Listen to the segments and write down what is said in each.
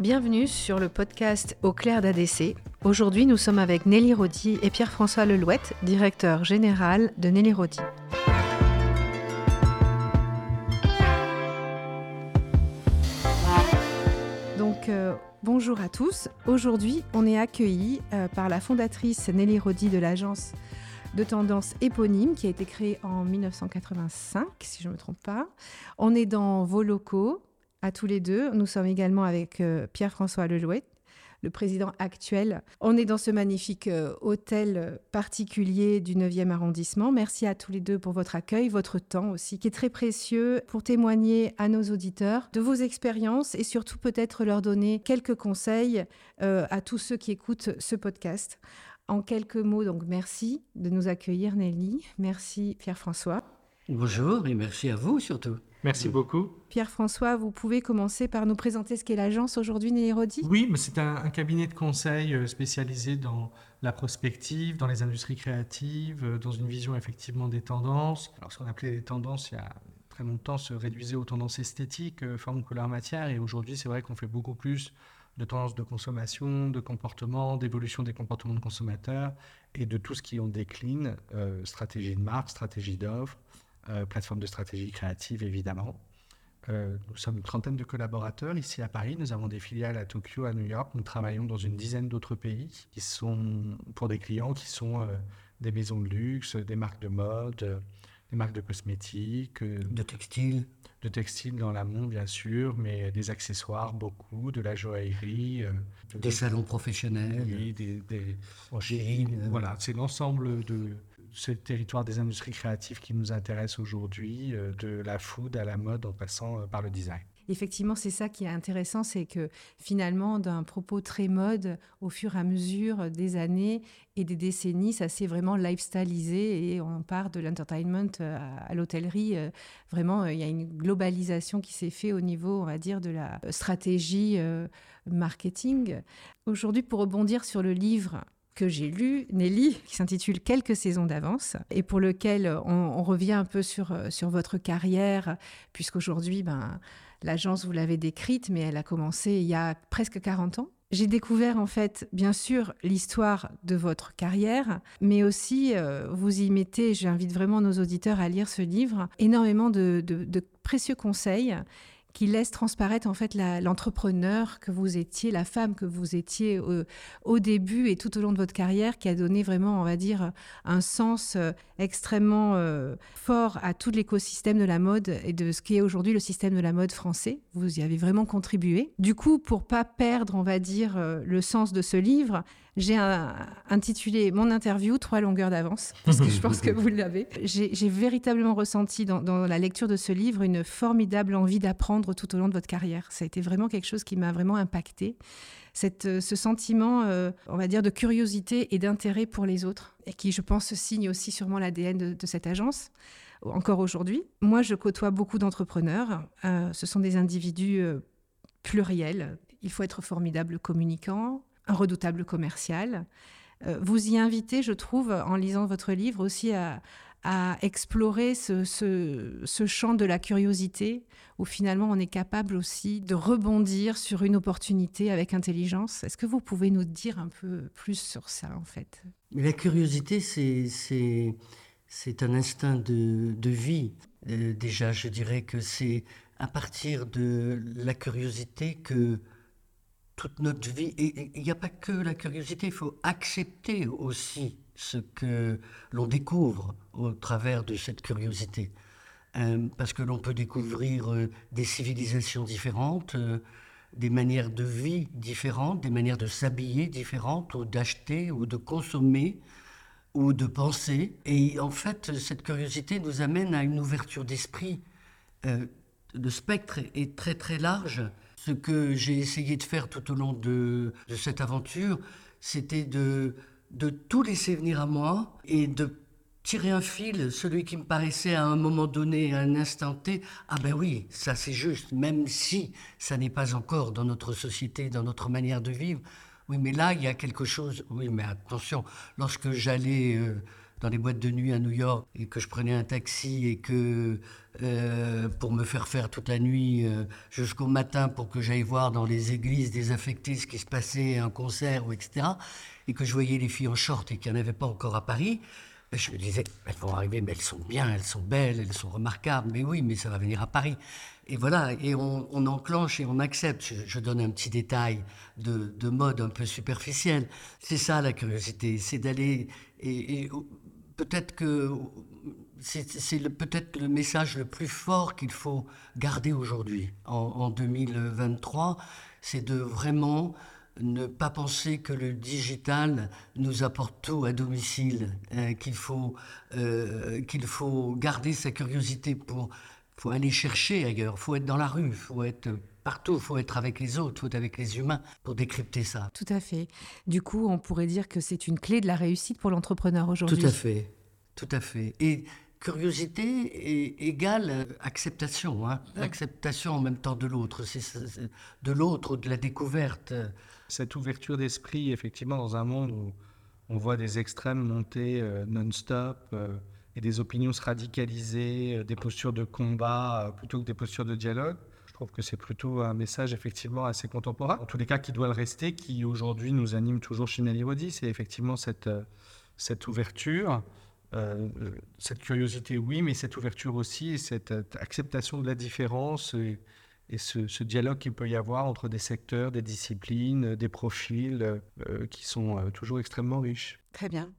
Bienvenue sur le podcast Au clair d'ADC. Aujourd'hui, nous sommes avec Nelly Rodi et Pierre-François Lelouette, directeur général de Nelly Rodi. Donc, euh, bonjour à tous. Aujourd'hui, on est accueillis euh, par la fondatrice Nelly Rodi de l'agence de tendance éponyme qui a été créée en 1985, si je ne me trompe pas. On est dans vos locaux à tous les deux. Nous sommes également avec euh, Pierre-François Lelouet, le président actuel. On est dans ce magnifique euh, hôtel particulier du 9e arrondissement. Merci à tous les deux pour votre accueil, votre temps aussi, qui est très précieux pour témoigner à nos auditeurs de vos expériences et surtout peut-être leur donner quelques conseils euh, à tous ceux qui écoutent ce podcast. En quelques mots, donc merci de nous accueillir Nelly. Merci Pierre-François. Bonjour et merci à vous surtout. Merci beaucoup. Pierre-François, vous pouvez commencer par nous présenter ce qu'est l'agence aujourd'hui, Nélérodi Oui, mais c'est un, cabinet de conseil euh, spécialisé dans la prospective, dans les industries créatives, euh, dans une vision effectivement des tendances. Alors, ce qu'on appelait les tendances il y a très longtemps se réduisait aux tendances esthétiques, euh, forme, couleur, matière. Et aujourd'hui, c'est vrai qu'on fait beaucoup plus de tendances de consommation, de comportement, d'évolution des comportements de consommateurs et de tout ce qui en décline, stratégie de marque, stratégie d'offre, euh, plateforme de stratégie créative évidemment. Euh, nous sommes une trentaine de collaborateurs ici à Paris. Nous avons des filiales à Tokyo, à New York. Nous travaillons dans une dizaine d'autres pays qui sont pour des clients qui sont euh, des maisons de luxe, des marques de mode, des marques de cosmétiques, de textiles, de textiles dans l'amont bien sûr, mais des accessoires beaucoup, de la joaillerie, des salons professionnels, oui, des, des voilà, voilà c'est l'ensemble de le territoire des industries créatives qui nous intéresse aujourd'hui, euh, de la food à la mode en passant euh, par le design. Effectivement, c'est ça qui est intéressant, c'est que finalement, d'un propos très mode, au fur et à mesure des années et des décennies, ça s'est vraiment lifestyleisé et on part de l'entertainment euh, à, l'hôtellerie. Vraiment, il y a une globalisation qui s'est faite au niveau, on va dire, de la stratégie marketing. Aujourd'hui, pour rebondir sur le livre que j'ai lu, Nelly, qui s'intitule Quelques saisons d'avance, et pour lequel on, revient un peu sur, euh, sur votre carrière, puisqu'aujourd'hui, ben, l'agence, vous l'avez décrite, mais elle a commencé il y a presque 40 ans. J'ai découvert en fait, bien sûr, l'histoire de votre carrière, mais aussi euh, vous y mettez, j'invite vraiment nos auditeurs à lire ce livre, énormément de, de précieux conseils qui laisse transparaître en fait l'entrepreneur que vous étiez, la femme que vous étiez au, début et tout au long de votre carrière, qui a donné vraiment, on va dire, un sens euh, extrêmement euh, fort à tout l'écosystème de la mode et de ce qui est aujourd'hui le système de la mode français. Vous y avez vraiment contribué. Du coup, pour pas perdre, on va dire, euh, le sens de ce livre, j'ai intitulé mon interview Trois longueurs d'avance, parce que je pense que vous l'avez. J'ai véritablement ressenti dans, la lecture de ce livre une formidable envie d'apprendre tout au long de votre carrière. Ça a été vraiment quelque chose qui m'a vraiment impacté. Cette, ce sentiment, euh, on va dire, de curiosité et d'intérêt pour les autres, et qui, je pense, signe aussi sûrement l'ADN de, cette agence encore aujourd'hui. Moi, je côtoie beaucoup d'entrepreneurs. Euh, ce sont des individus euh, pluriels. Il faut être formidable communicant, un redoutable commercial. Euh, vous y invitez, je trouve, en lisant votre livre aussi à, explorer ce, champ de la curiosité, où finalement on est capable aussi de rebondir sur une opportunité avec intelligence. Est-ce que vous pouvez nous dire un peu plus sur ça, en fait? La curiosité, c'est un instinct de, vie. Euh, déjà, je dirais que c'est à partir de la curiosité que toute notre vie. Et il n'y a pas que la curiosité, il faut accepter aussi ce que l'on découvre au travers de cette curiosité. Euh, parce que l'on peut découvrir euh, des civilisations différentes, euh, des manières de vie différentes, des manières de s'habiller différentes, ou d'acheter, ou de consommer, ou de penser. Et en fait, cette curiosité nous amène à une ouverture d'esprit. le spectre est très très large ce que j'ai essayé de faire tout au long de, cette aventure, c'était de, tout laisser venir à moi et de tirer un fil, celui qui me paraissait à un moment donné, à un instant T, ah ben oui, ça c'est juste, même si ça n'est pas encore dans notre société, dans notre manière de vivre. Oui, mais là, il y a quelque chose. Oui, mais attention, lorsque j'allais euh, dans les boîtes de nuit à New York et que je prenais un taxi et que euh, pour me faire faire toute la nuit euh, jusqu'au matin pour que j'aille voir dans les églises désaffectées ce qui se passait, un concert ou etc. Et que je voyais les filles en short et qu'il n'y en avait pas encore à Paris. Je me disais, elles vont arriver, mais elles sont bien, elles sont belles, elles sont remarquables. Mais oui, mais ça va venir à Paris. Et voilà, et on, enclenche et on accepte. Je, donne un petit détail de, de, mode un peu superficiel. C'est ça la curiosité, c'est d'aller. Peut-être que c'est peut-être le message le plus fort qu'il faut garder aujourd'hui, en, en 2023, c'est de vraiment ne pas penser que le digital nous apporte tout à domicile, hein, qu'il faut, euh, qu'il faut garder sa curiosité pour faut aller chercher ailleurs, faut être dans la rue, faut être partout, faut être avec les autres, faut être avec les humains pour décrypter ça. Tout à fait. Du coup, on pourrait dire que c'est une clé de la réussite pour l'entrepreneur aujourd'hui. Tout à fait, tout à fait. Et curiosité égale acceptation, hein. acceptation en même temps de l'autre, c'est de l'autre, de la découverte cette ouverture d'esprit, effectivement, dans un monde où on voit des extrêmes monter euh, non-stop euh, et des opinions se radicaliser, euh, des postures de combat plutôt que des postures de dialogue. Je trouve que c'est plutôt un message effectivement assez contemporain, en tous les cas qui doit le rester, qui aujourd'hui nous anime toujours chez Nelly Rodi, c'est effectivement cette, cette ouverture, cette curiosité, oui, mais cette ouverture aussi et cette acceptation de la différence. Et, ce, dialogue qu'il peut y avoir entre des secteurs, des disciplines, des profils euh, qui sont euh, toujours extrêmement riches. Très bien.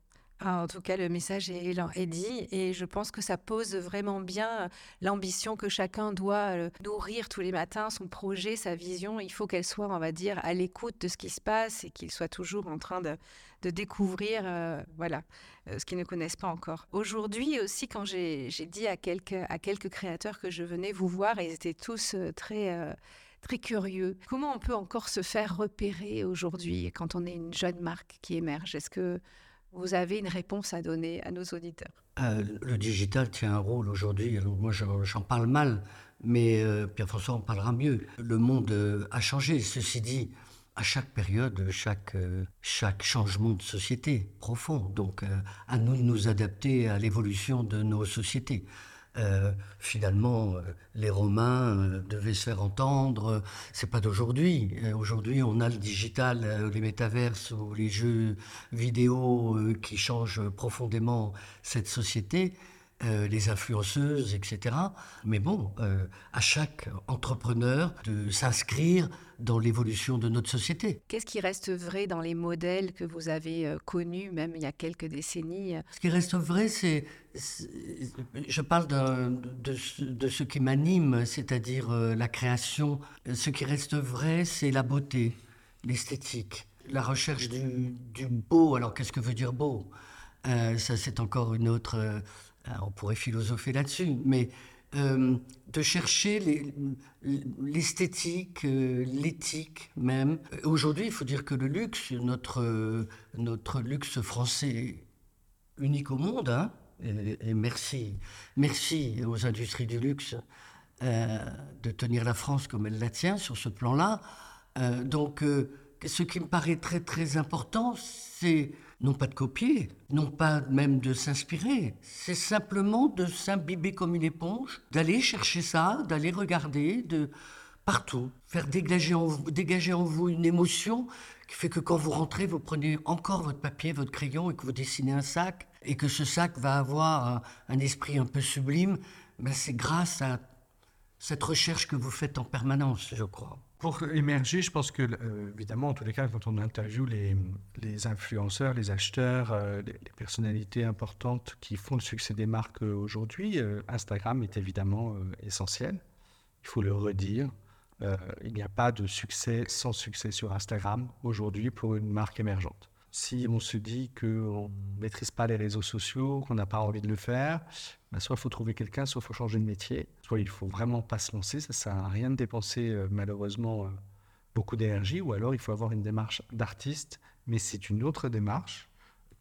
Ah, en tout cas, le message est, dit et je pense que ça pose vraiment bien l'ambition que chacun doit euh, nourrir tous les matins, son projet, sa vision. Il faut qu'elle soit, on va dire, à l'écoute de ce qui se passe et qu'il soit toujours en train de, découvrir euh, voilà, euh, ce qu'ils ne connaissent pas encore. Aujourd'hui aussi, quand j'ai dit à quelques, à quelques créateurs que je venais vous voir, ils étaient tous très très curieux. Comment on peut encore se faire repérer aujourd'hui quand on est une jeune marque qui émerge? Est-ce que vous avez une réponse à donner à nos auditeurs euh, Le digital tient un rôle aujourd'hui. moi, j'en parle mal, mais euh, Pierre-François en parlera mieux. Le monde euh, a changé. Ceci dit, à chaque période, chaque, chaque changement de société profond. Donc, à nous de nous adapter à l'évolution de nos sociétés. Euh, finalement, euh, les Romains euh, devaient se faire entendre. C'est pas d'aujourd'hui. Aujourd'hui, on a le digital, les métaverses ou les jeux vidéo qui changent profondément cette société. Euh, les influenceuses, etc. Mais bon, euh, à chaque entrepreneur de s'inscrire dans l'évolution de notre société. Qu'est-ce qui reste vrai dans les modèles que vous avez euh, connus, même il y a quelques décennies Ce qui reste vrai, c'est, je parle de, de, ce qui m'anime, c'est-à-dire la création. Ce qui reste vrai, c'est la beauté, l'esthétique, la recherche du, du beau. Alors qu'est-ce que veut dire beau? Ça, c'est encore une autre on pourrait philosopher là-dessus, mais euh, de chercher l'esthétique, euh, l'éthique même. Aujourd'hui, il faut dire que le luxe, notre, notre luxe français unique au monde, hein, et, merci, merci aux industries du luxe euh, de tenir la France comme elle la tient sur ce plan-là. donc, ce qui me paraît très très important, c'est non pas de copier, non pas même de s'inspirer, c'est simplement de s'imbiber comme une éponge, d'aller chercher ça, d'aller regarder de partout, faire dégager en, vous, une émotion qui fait que quand vous rentrez, vous prenez encore votre papier, votre crayon et que vous dessinez un sac et que ce sac va avoir un, esprit un peu sublime, ben c'est grâce à cette recherche que vous faites en permanence, je crois. Pour émerger, je pense que, euh, évidemment, en tous les cas, quand on interviewe les, influenceurs, les acheteurs, euh, les, personnalités importantes qui font le succès des marques euh, aujourd'hui, Instagram est évidemment essentiel. Il faut le redire. il n'y a pas de succès sans succès sur Instagram aujourd'hui pour une marque émergente si on se dit qu'on ne maîtrise pas les réseaux sociaux, qu'on n'a pas envie de le faire, bah, soit il faut trouver quelqu'un, soit il faut changer de métier, soit il faut vraiment pas se lancer. Ça ne sert à rien de dépenser euh, malheureusement euh, beaucoup d'énergie, ou alors il faut avoir une démarche d'artiste, mais c'est une autre démarche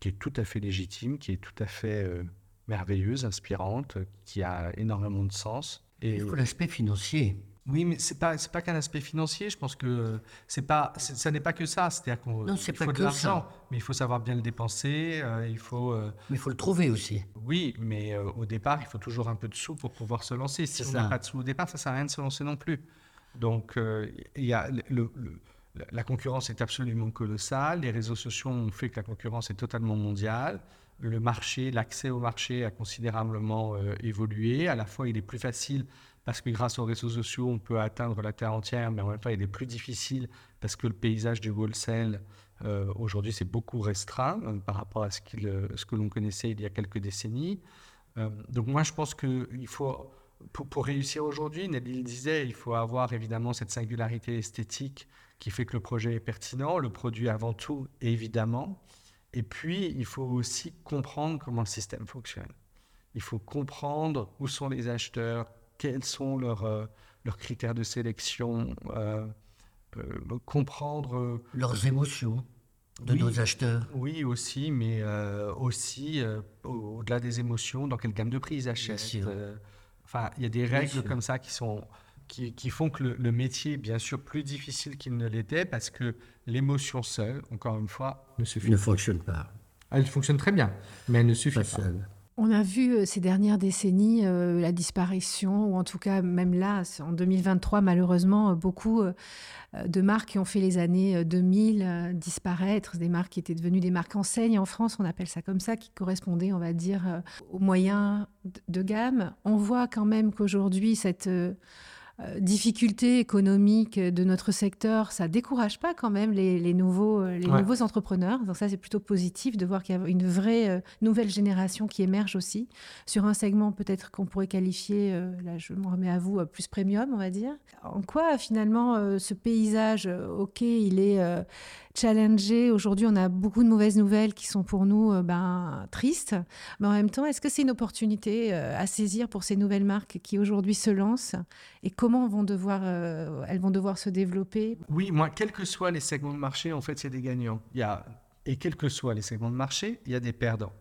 qui est tout à fait légitime, qui est tout à fait euh, merveilleuse, inspirante, qui a énormément de sens. Et... Il faut l'aspect financier. Oui, mais c'est pas c'est pas qu'un aspect financier. Je pense que c'est pas ça n'est pas que ça. C'est-à-dire qu'on il pas faut de l'argent, mais il faut savoir bien le dépenser. euh, il faut euh, Mais il faut le trouver aussi. oui, mais euh, au départ, il faut toujours un peu de sous pour pouvoir se lancer. Si on n'a pas de sous au départ, ça sert à rien de se lancer non plus. Donc, euh, il y a le- le- le- la concurrence est absolument colossale. Les réseaux sociaux ont fait que la concurrence est totalement mondiale. Le marché, l'accès au marché a considérablement euh, évolué. À la fois, il est plus facile parce que grâce aux réseaux sociaux, on peut atteindre la terre entière, mais en même temps, il est plus difficile parce que le paysage du wholesale euh, aujourd'hui, c'est beaucoup restreint euh, par rapport à euh, ce que l'on connaissait il y a quelques décennies. Euh, donc moi, je pense qu'il faut, pour, pour réussir aujourd'hui, le disait, il faut avoir évidemment cette singularité esthétique qui fait que le projet est pertinent, le produit avant tout, évidemment. Et puis, il faut aussi comprendre comment le système fonctionne. Il faut comprendre où sont les acheteurs, quels sont leurs, euh, leurs critères de sélection, euh, euh, comprendre Leurs émotions de Oui. nos acheteurs. oui, aussi, mais aussi, au- au-delà des émotions, dans quelle gamme de prix ils achètent. Enfin, il y a des règles comme ça qui, sont, qui, qui font que le, le métier est bien sûr plus difficile qu'il ne l'était parce que l'émotion seule, encore une fois, ne suffit ne pas. fonctionne pas. Elle fonctionne très bien, mais elle ne suffit Pas pas. seul. On a vu euh, ces dernières décennies euh, la disparition, ou en tout cas même là, en 2023, malheureusement, euh, beaucoup de marques qui ont fait les années euh, 2000 euh, disparaître, des marques qui étaient devenues des marques enseignes en France, on appelle ça comme ça, qui correspondaient, on va dire, aux moyens de gamme. On voit quand même qu'aujourd'hui, cette euh, euh, difficulté économique de notre secteur, ça décourage pas quand même les, les nouveaux, euh, les Ouais. nouveaux entrepreneurs. Donc ça, c'est plutôt positif de voir qu'il y a une vraie euh, nouvelle génération qui émerge aussi sur un segment peut-être qu'on pourrait qualifier, euh, là je m'en remets à vous, euh, plus premium, on va dire. En quoi finalement ce paysage, ok, il est challengé. Aujourd'hui, on a beaucoup de mauvaises nouvelles qui sont pour nous euh, ben, tristes. Mais en même temps, est-ce que c'est une opportunité euh, à saisir pour ces nouvelles marques qui aujourd'hui se lancent? Et comment vont devoir, euh, elles vont devoir se développer? Oui, moi, quels que soient les segments de marché, en fait, c'est des gagnants. Il y a, et quels que soient les segments de marché, il y a des perdants.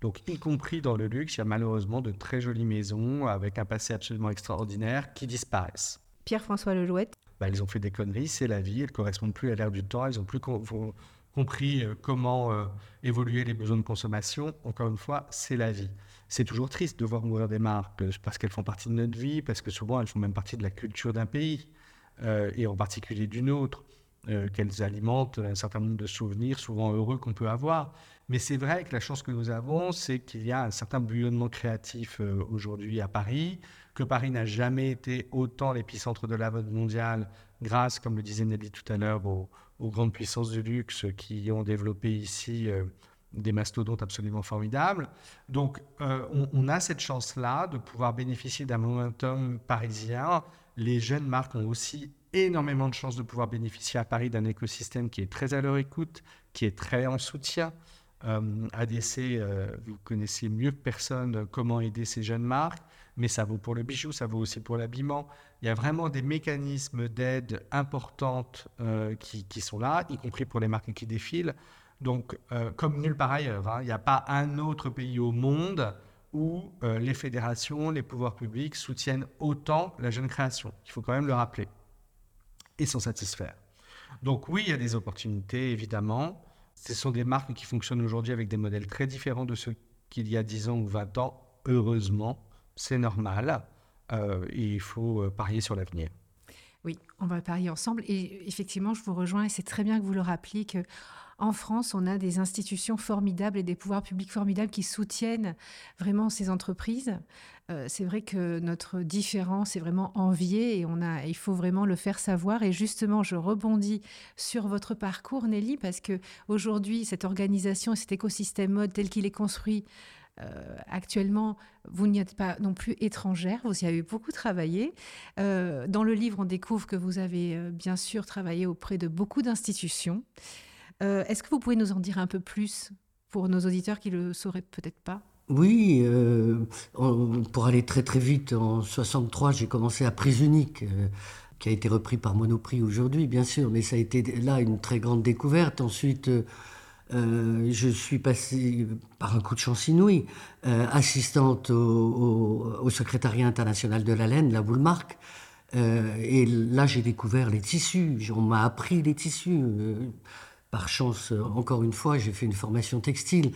Donc, y compris dans le luxe, il y a malheureusement de très jolies maisons avec un passé absolument extraordinaire qui disparaissent. Pierre-François Lelouette. Bah, elles ont fait des conneries, c'est la vie, elles ne correspondent plus à l'ère du temps, elles n'ont plus com- com- compris euh, comment euh, évoluer les besoins de consommation. Encore une fois, c'est la vie. C'est toujours triste de voir mourir des marques euh, parce qu'elles font partie de notre vie, parce que souvent elles font même partie de la culture d'un pays, et en particulier d'une autre, qu'elles alimentent un certain nombre de souvenirs, souvent heureux, qu'on peut avoir. Mais c'est vrai que la chance que nous avons, c'est qu'il y a un certain bouillonnement créatif aujourd'hui à Paris, que Paris n'a jamais été autant l'épicentre de la mode mondiale grâce, comme le disait Nelly tout à l'heure, aux, grandes puissances du luxe qui ont développé ici euh, des mastodontes absolument formidables. Donc, euh, on, a cette chance-là de pouvoir bénéficier d'un momentum parisien. Les jeunes marques ont aussi énormément de chances de pouvoir bénéficier à Paris d'un écosystème qui est très à leur écoute, qui est très en soutien. Euh, ADC, vous connaissez mieux que personne comment aider ces jeunes marques, mais ça vaut pour le bijou, ça vaut aussi pour l'habillement. Il y a vraiment des mécanismes d'aide importantes euh, qui, sont là, y compris pour les marques qui défilent. Donc, euh, comme nulle part ailleurs, hein, il n'y a pas un autre pays au monde où euh, les fédérations, les pouvoirs publics soutiennent autant la jeune création. Il faut quand même le rappeler et s'en satisfaire. Donc oui, il y a des opportunités, évidemment. Ce sont des marques qui fonctionnent aujourd'hui avec des modèles très différents de ceux qu'il y a 10 ans ou 20 ans. Heureusement, c'est normal. Euh, il faut euh, parier sur l'avenir. Oui, on va parier ensemble. Et effectivement, je vous rejoins, et c'est très bien que vous le rappeliez, que en France, on a des institutions formidables et des pouvoirs publics formidables qui soutiennent vraiment ces entreprises. Euh, c'est vrai que notre différence est vraiment enviée et on a, il faut vraiment le faire savoir. Et justement, je rebondis sur votre parcours, Nelly, parce que aujourd'hui, cette organisation et cet écosystème mode tel qu'il est construit, euh, actuellement, vous n'y êtes pas non plus étrangère, vous y avez beaucoup travaillé. Euh, dans le livre, on découvre que vous avez euh, bien sûr travaillé auprès de beaucoup d'institutions. Est-ce que vous pouvez nous en dire un peu plus pour nos auditeurs qui ne le sauraient peut-être pas? Oui, pour aller très très vite, en 63, j'ai commencé à Prise Unique, qui a été repris par Monoprix aujourd'hui, bien sûr, mais ça a été là une très grande découverte. Ensuite, euh, je suis passé par un coup de chance inouï, euh, assistante au, secrétariat international de la laine, la Woolmark, et là, j'ai découvert les tissus. On m'a appris les tissus. par chance, encore une fois, j'ai fait une formation textile.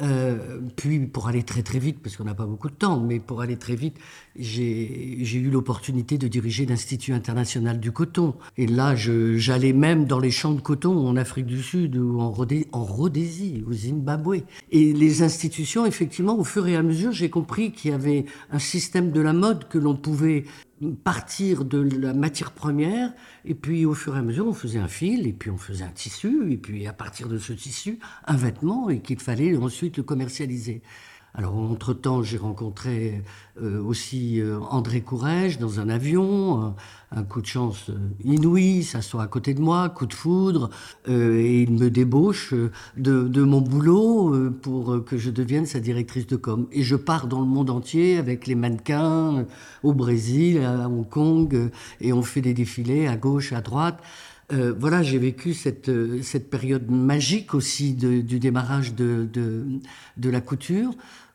Euh, puis pour aller très très vite, parce qu'on n'a pas beaucoup de temps, mais pour aller très vite, j'ai eu l'opportunité de diriger l'Institut international du coton. Et là, j'allais même dans les champs de coton en Afrique du Sud ou en, en Rhodésie, au Zimbabwe. Et les institutions, effectivement, au fur et à mesure, j'ai compris qu'il y avait un système de la mode que l'on pouvait partir de la matière première, et puis au fur et à mesure, on faisait un fil, et puis on faisait un tissu, et puis à partir de ce tissu, un vêtement, et qu'il fallait ensuite le commercialiser. Alors, entre-temps, j'ai rencontré euh, aussi euh, André Courrèges dans un avion, un, coup de chance euh, inouï, ça soit à côté de moi, coup de foudre, et il me débauche de, de mon boulot pour que je devienne sa directrice de com. Et je pars dans le monde entier avec les mannequins au Brésil, à Hong Kong, et on fait des défilés à gauche, à droite. Euh, voilà, j'ai vécu cette, cette, période magique aussi du démarrage de, de, la couture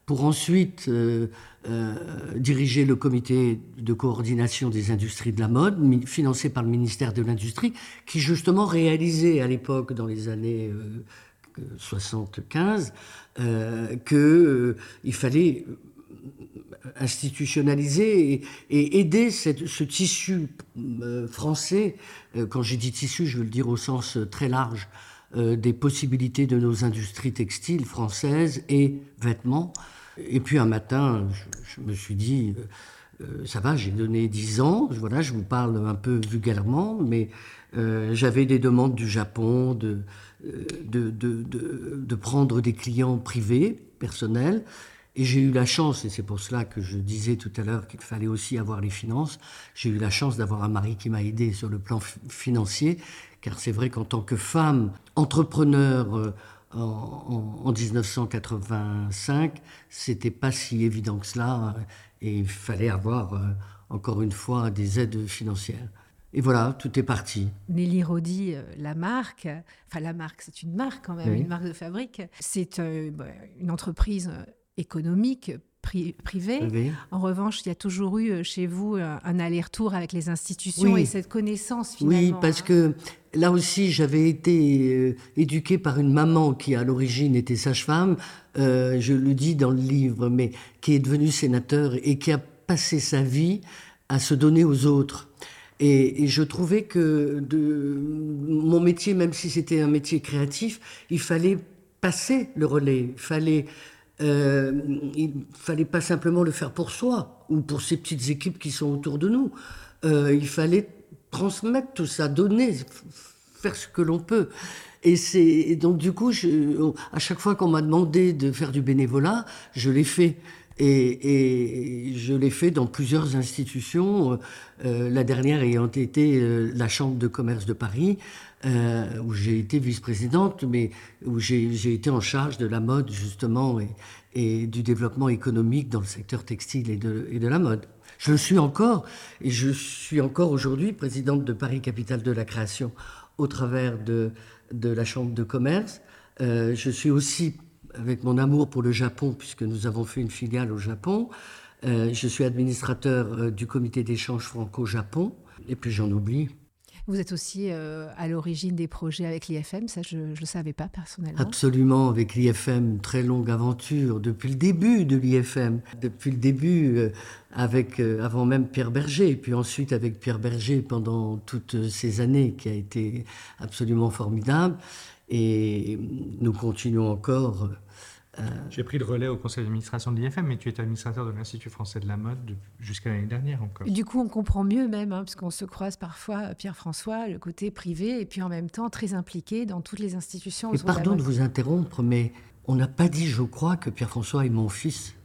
pour ensuite euh, euh, diriger le comité de coordination des industries de la mode, financé par le ministère de l'Industrie, qui justement réalisait à l'époque, dans les années 75, qu'il fallait institutionnaliser et, aider ce tissu français. quand j'ai dit tissu, je veux le dire au sens très large des possibilités de nos industries textiles françaises et vêtements. Et puis un matin, je, me suis dit, euh, euh, ça va, j'ai donné 10 ans, voilà, je vous parle un peu vulgairement, mais euh, j'avais des demandes du Japon de, de, de, prendre des clients privés, personnels, et j'ai eu la chance, et c'est pour cela que je disais tout à l'heure qu'il fallait aussi avoir les finances, j'ai eu la chance d'avoir un mari qui m'a aidé sur le plan financier, car c'est vrai qu'en tant que femme entrepreneur, en, 1985, c'était pas si évident que cela, et il fallait avoir, euh, encore une fois, des aides financières. Et voilà, tout est parti. Nelly Rodi, euh, la marque, enfin la marque, c'est une marque quand même, une marque de fabrique. C'est euh, bah, une entreprise économique privé. En revanche, il y a toujours eu chez vous un aller-retour avec les institutions et cette connaissance finalement. Oui, parce que là aussi, j'avais été euh, éduquée par une maman qui, à l'origine, était sage-femme, euh, je le dis dans le livre, mais qui est devenue sénateur et qui a passé sa vie à se donner aux autres. Et, je trouvais que de, mon métier, même si c'était un métier créatif, il fallait passer le relais, il fallait euh, il fallait pas simplement le faire pour soi ou pour ces petites équipes qui sont autour de nous. Euh, il fallait transmettre tout ça, donner, faire ce que l'on peut. Et c'est donc du coup, je, à chaque fois qu'on m'a demandé de faire du bénévolat, je l'ai fait. Et, je l'ai fait dans plusieurs institutions, euh, la dernière ayant été euh, la Chambre de commerce de Paris, euh, où j'ai été vice-présidente, mais où j'ai été en charge de la mode justement et, du développement économique dans le secteur textile et de, la mode. Je le suis encore, et je suis encore aujourd'hui présidente de Paris Capitale de la Création au travers de, la Chambre de commerce. Je suis aussi, avec mon amour pour le Japon, puisque nous avons fait une filiale au Japon, euh, je suis administrateur euh, du comité d'échange franco-Japon, et puis j'en oublie. Vous êtes aussi euh, à l'origine des projets avec l'IFM, ça je ne le savais pas personnellement. Absolument, avec l'IFM, très longue aventure, depuis le début de l'IFM, depuis le début, euh, avec, euh, avant même Pierre Berger, et puis ensuite avec Pierre Berger pendant toutes ces années, qui a été absolument formidable. Et nous continuons encore euh, J'ai pris le relais au conseil d'administration de l'IFM, mais tu es administrateur de l'Institut français de la mode jusqu'à l'année dernière encore. Du coup, on comprend mieux même, hein, parce qu'on se croise parfois, euh, Pierre-François, le côté privé, et puis en même temps très impliqué dans toutes les institutions. Et pardon de, vous interrompre, mais on n'a pas dit, je crois, que Pierre-François est mon fils.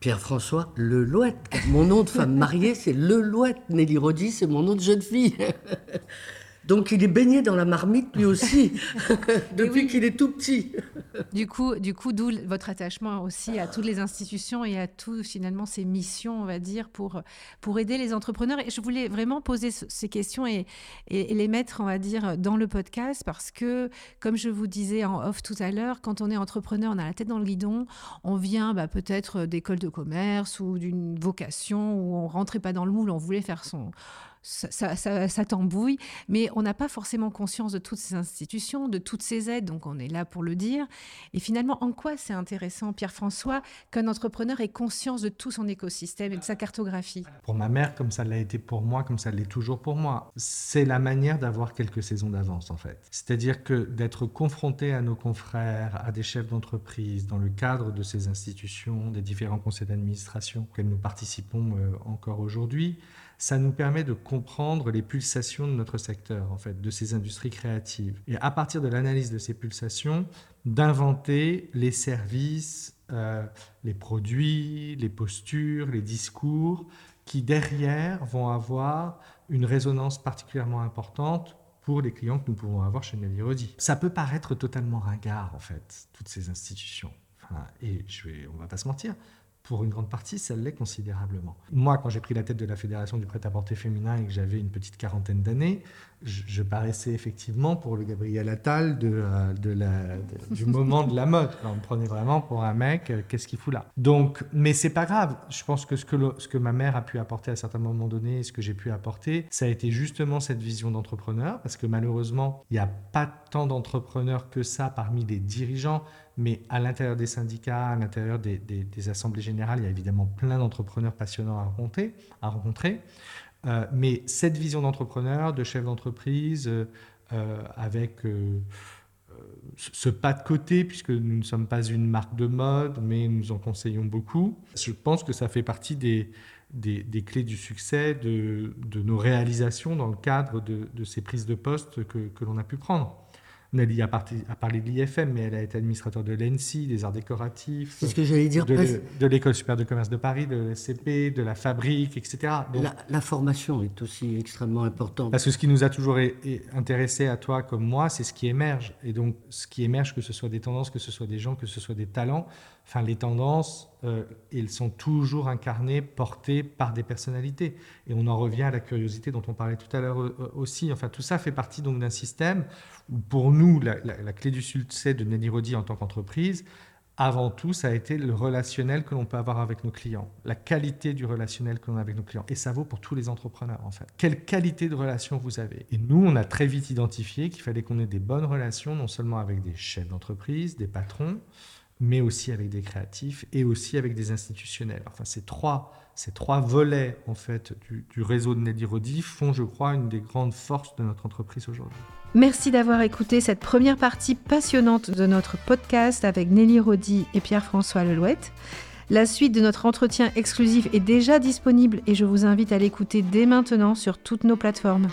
Pierre-François Lelouette. Mon nom de femme mariée, c'est Lelouette. Nelly Rodi, c'est mon nom de jeune fille. Donc il est baigné dans la marmite lui aussi, depuis qu'il est tout petit. du coup, du coup, d'où votre attachement aussi à toutes les institutions et à toutes finalement ces missions, on va dire, pour, pour aider les entrepreneurs. Et je voulais vraiment poser ces questions et, et, les mettre, on va dire, dans le podcast parce que, comme je vous disais en off tout à l'heure, quand on est entrepreneur, on a la tête dans le guidon, on vient bah, peut-être d'école de commerce ou d'une vocation où on rentrait pas dans le moule, on voulait faire son ça, ça, tambouille, mais on n'a pas forcément conscience de toutes ces institutions, de toutes ces aides, donc on est là pour le dire. Et finalement, en quoi c'est intéressant, Pierre-François, qu'un entrepreneur ait conscience de tout son écosystème et de sa cartographie? Pour ma mère, comme ça l'a été pour moi, comme ça l'est toujours pour moi, c'est la manière d'avoir quelques saisons d'avance, en fait. C'est-à-dire que d'être confronté à nos confrères, à des chefs d'entreprise, dans le cadre de ces institutions, des différents conseils d'administration auxquels nous participons euh, encore aujourd'hui, ça nous permet de comprendre les pulsations de notre secteur, en fait, de ces industries créatives. Et à partir de l'analyse de ces pulsations, d'inventer les services, euh, les produits, les postures, les discours qui derrière vont avoir une résonance particulièrement importante pour les clients que nous pouvons avoir chez Nelly. Ça peut paraître totalement ringard, en fait, toutes ces institutions. et je vais, on va pas se mentir, pour une grande partie, ça l'est considérablement. Moi, quand j'ai pris la tête de la Fédération du prêt-à-porter féminin et que j'avais une petite quarantaine d'années, je, paraissais effectivement pour le Gabriel Attal euh, du moment de la mode. on me prenait vraiment pour un mec, euh, qu'est-ce qu'il fout là? Donc, mais c'est pas grave. Je pense que ce, que ce que ma mère a pu apporter à certains moments donnés, ce que j'ai pu apporter, ça a été justement cette vision d'entrepreneur, parce que malheureusement, il n'y a pas tant d'entrepreneurs que ça parmi les dirigeants mais à l'intérieur des syndicats, à l'intérieur des, assemblées générales, il y a évidemment plein d'entrepreneurs passionnants à rencontrer. Euh, mais cette vision d'entrepreneur, de chef d'entreprise, euh, euh, avec ce pas de côté, puisque nous ne sommes pas une marque de mode, mais nous en conseillons beaucoup, je pense que ça fait partie des, clés du succès de, nos réalisations dans le cadre de, ces prises de poste que l'on a pu prendre. Nelly a, parlé de l'IFM, mais elle a été administrateur de l'ENSI, des arts décoratifs. C'est ce que j'allais dire. De, l'École supérieure de commerce de Paris, de l'SCP, de la fabrique, etc. la, formation est aussi extrêmement importante. Parce que ce qui nous a toujours intéressé à toi comme moi, c'est ce qui émerge. Et donc, ce qui émerge, que ce soit des tendances, que ce soit des gens, que ce soit des talents, enfin, les tendances, euh, elles sont toujours incarnées, portées par des personnalités. Et on en revient à la curiosité dont on parlait tout à l'heure euh, aussi. Enfin, tout ça fait partie donc d'un système où, pour nous, la, clé du succès de Nelly Rodi en tant qu'entreprise, avant tout, ça a été le relationnel que l'on peut avoir avec nos clients, la qualité du relationnel que l'on a avec nos clients. Et ça vaut pour tous les entrepreneurs, en fait. Quelle qualité de relation vous avez? Et nous, on a très vite identifié qu'il fallait qu'on ait des bonnes relations, non seulement avec des chefs d'entreprise, des patrons, mais aussi avec des créatifs et aussi avec des institutionnels. Enfin, ces trois, trois volets en fait du, réseau de Nelly Rodi font, je crois, une des grandes forces de notre entreprise aujourd'hui. Merci d'avoir écouté cette première partie passionnante de notre podcast avec Nelly Rodi et Pierre-François Lelouette. La suite de notre entretien exclusif est déjà disponible et je vous invite à l'écouter dès maintenant sur toutes nos plateformes.